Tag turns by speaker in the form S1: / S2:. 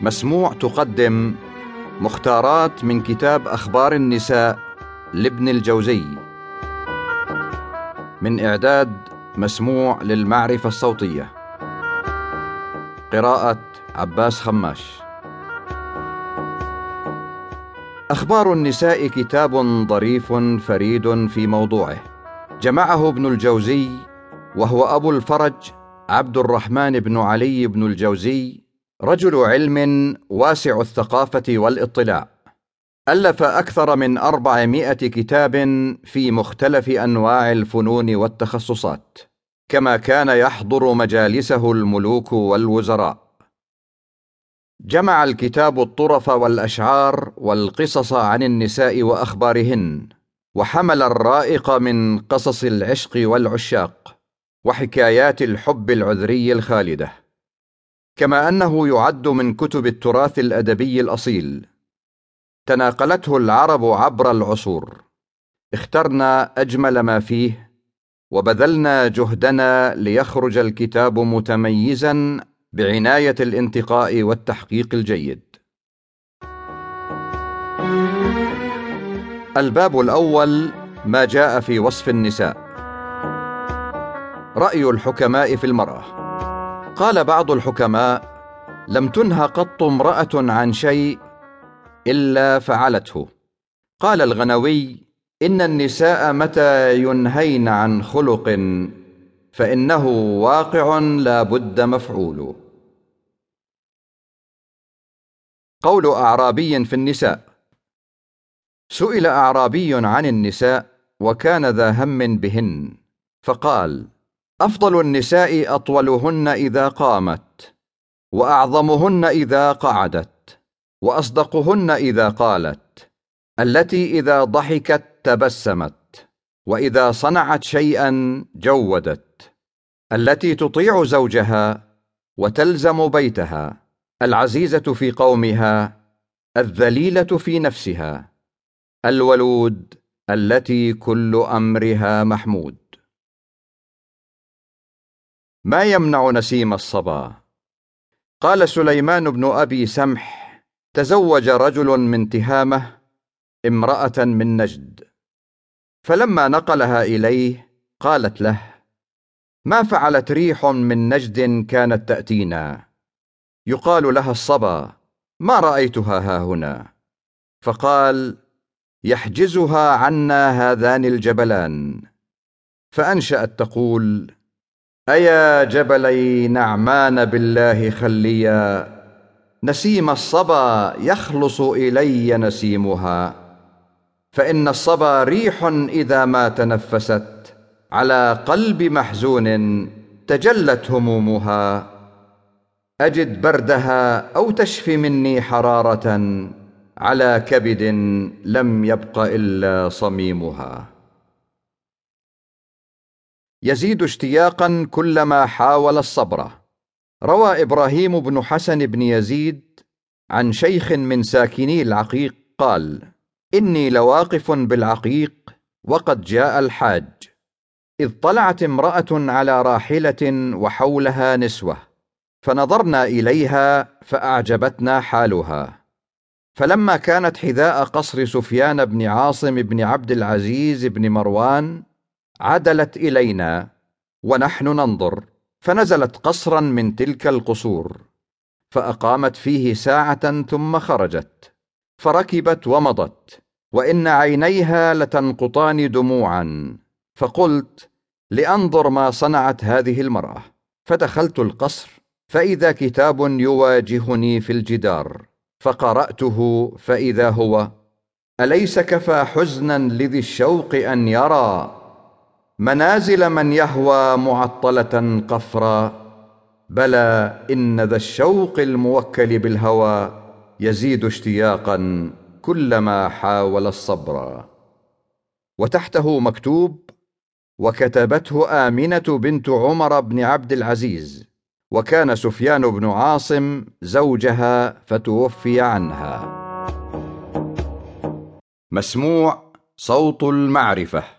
S1: مسموع تقدم مختارات من كتاب أخبار النساء لابن الجوزي. من إعداد مسموع للمعرفة الصوتية. قراءة عباس خماش. أخبار النساء كتاب ظريف فريد في موضوعه. جمعه ابن الجوزي وهو أبو الفرج عبد الرحمن بن علي بن الجوزي رجل علم واسع الثقافة والاطلاع ألف أكثر من أربعمائة كتاب في مختلف أنواع الفنون والتخصصات كما كان يحضر مجالسه الملوك والوزراء. جمع الكتاب الطرف والأشعار والقصص عن النساء وأخبارهن وحمل الرائق من قصص العشق والعشاق وحكايات الحب العذري الخالدة. كما أنه يعد من كتب التراث الأدبي الأصيل. تناقلته العرب عبر العصور. اخترنا أجمل ما فيه وبذلنا جهدنا ليخرج الكتاب متميزا بعناية الانتقاء والتحقيق الجيد. الباب الأول ما جاء في وصف النساء. رأي الحكماء في المرأة. قال بعض الحكماء لم تنه قط امرأة عن شيء إلا فعلته. قال الغنوي إن النساء متى ينهين عن خلق فإنه واقع لا بد مفعول قول أعرابي في النساء سئل أعرابي عن النساء وكان ذا هم بهن فقال أفضل النساء أطولهن إذا قامت وأعظمهن إذا قعدت وأصدقهن إذا قالت التي إذا ضحكت تبسمت وإذا صنعت شيئا جودت التي تطيع زوجها وتلزم بيتها العزيزة في قومها الذليلة في نفسها الولود التي كل أمرها محمود. ما يمنع نسيم الصبا؟ قال سليمان بن أبي سمح تزوج رجل من تهامة امرأة من نجد. فلما نقلها إليه قالت له ما فعلت ريح من نجد كانت تأتينا؟ يقال لها الصبا ما رأيتها ها هنا؟ فقال يحجزها عنا هذان الجبلان. فأنشأت تقول أيا جبلي نعمان بالله خليا نسيم الصبا يخلص إلي نسيمها. فإن الصبا ريح إذا ما تنفست على قلب محزون تجلت همومها. أجد بردها أو تشفي مني حرارة على كبد لم يبق إلا صميمها. يزيد اشتياقا كلما حاول الصبر. روى إبراهيم بن حسن بن يزيد عن شيخ من ساكني العقيق قال إني لواقف بالعقيق وقد جاء الحاج. إذ طلعت امرأة على راحلة وحولها نسوة فنظرنا إليها فأعجبتنا حالها. فلما كانت حذاء قصر سفيان بن عاصم بن عبد العزيز بن مروان عدلت إلينا ونحن ننظر فنزلت قصرا من تلك القصور فأقامت فيه ساعة ثم خرجت فركبت ومضت وإن عينيها لتنقطان دموعا فقلت لأنظر ما صنعت هذه المرأة. فدخلت القصر فإذا كتاب يواجهني في الجدار فقرأته فإذا هو أليس كفى حزنا لذي الشوق أن يرى؟ منازل من يهوى معطلة قفرا. بلى إن ذا الشوق الموكل بالهوى يزيد اشتياقا كلما حاول الصبر. وتحته مكتوب وكتبته آمنة بنت عمر بن عبد العزيز وكان سفيان بن عاصم زوجها فتوفي عنها. مسموع صوت المعرفة.